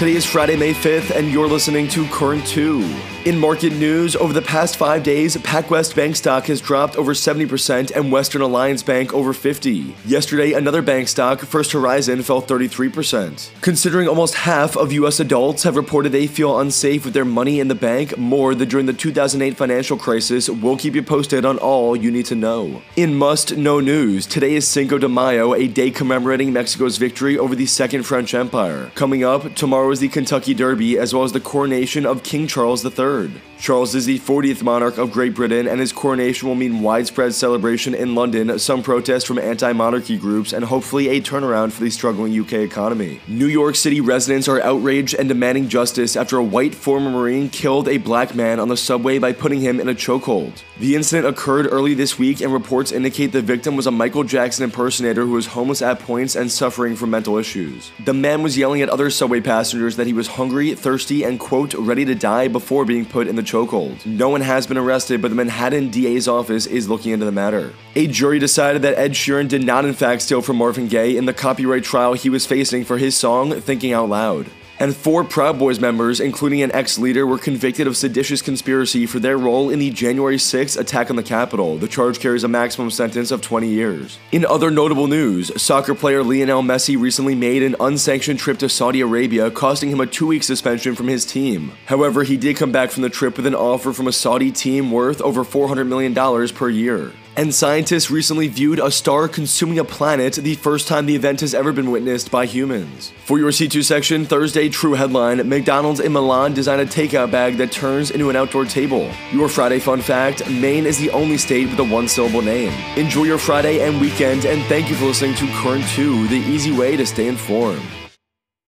Today is Friday, May 5th, and you're listening to Current 2. In market news, over the past five days, PacWest Bank stock has dropped over 70% and Western Alliance Bank over 50. Yesterday, another bank stock, First Horizon, fell 33%. Considering almost half of U.S. adults have reported they feel unsafe with their money in the bank more than during the 2008 financial crisis, we'll keep you posted on all you need to know. In must know news, today is Cinco de Mayo, a day commemorating Mexico's victory over the Second French Empire. Coming up, tomorrow is the Kentucky Derby as well as the coronation of King Charles III. Charles is the 40th monarch of Great Britain, and his coronation will mean widespread celebration in London, some protests from anti monarchy groups, and hopefully a turnaround for the struggling UK economy. New York City residents are outraged and demanding justice after a white former Marine killed a black man on the subway by putting him in a chokehold. The incident occurred early this week, and reports indicate the victim was a Michael Jackson impersonator who was homeless at points and suffering from mental issues. The man was yelling at other subway passengers that he was hungry, thirsty, and quote, ready to die before being put in the chokehold. No one has been arrested, but the Manhattan DA's office is looking into the matter. A jury decided that Ed Sheeran did not, in fact, steal from Marvin Gaye in the copyright trial he was facing for his song Thinking Out Loud and four Proud Boys members, including an ex leader, were convicted of seditious conspiracy for their role in the January 6th attack on the Capitol. The charge carries a maximum sentence of 20 years. In other notable news, soccer player Lionel Messi recently made an unsanctioned trip to Saudi Arabia, costing him a two week suspension from his team. However, he did come back from the trip with an offer from a Saudi team worth over $400 million per year and scientists recently viewed a star consuming a planet, the first time the event has ever been witnessed by humans. For your C2 section, Thursday True headline McDonald's in Milan designed a takeout bag that turns into an outdoor table. Your Friday fun fact Maine is the only state with a one syllable name. Enjoy your Friday and weekend, and thank you for listening to Current 2, the easy way to stay informed.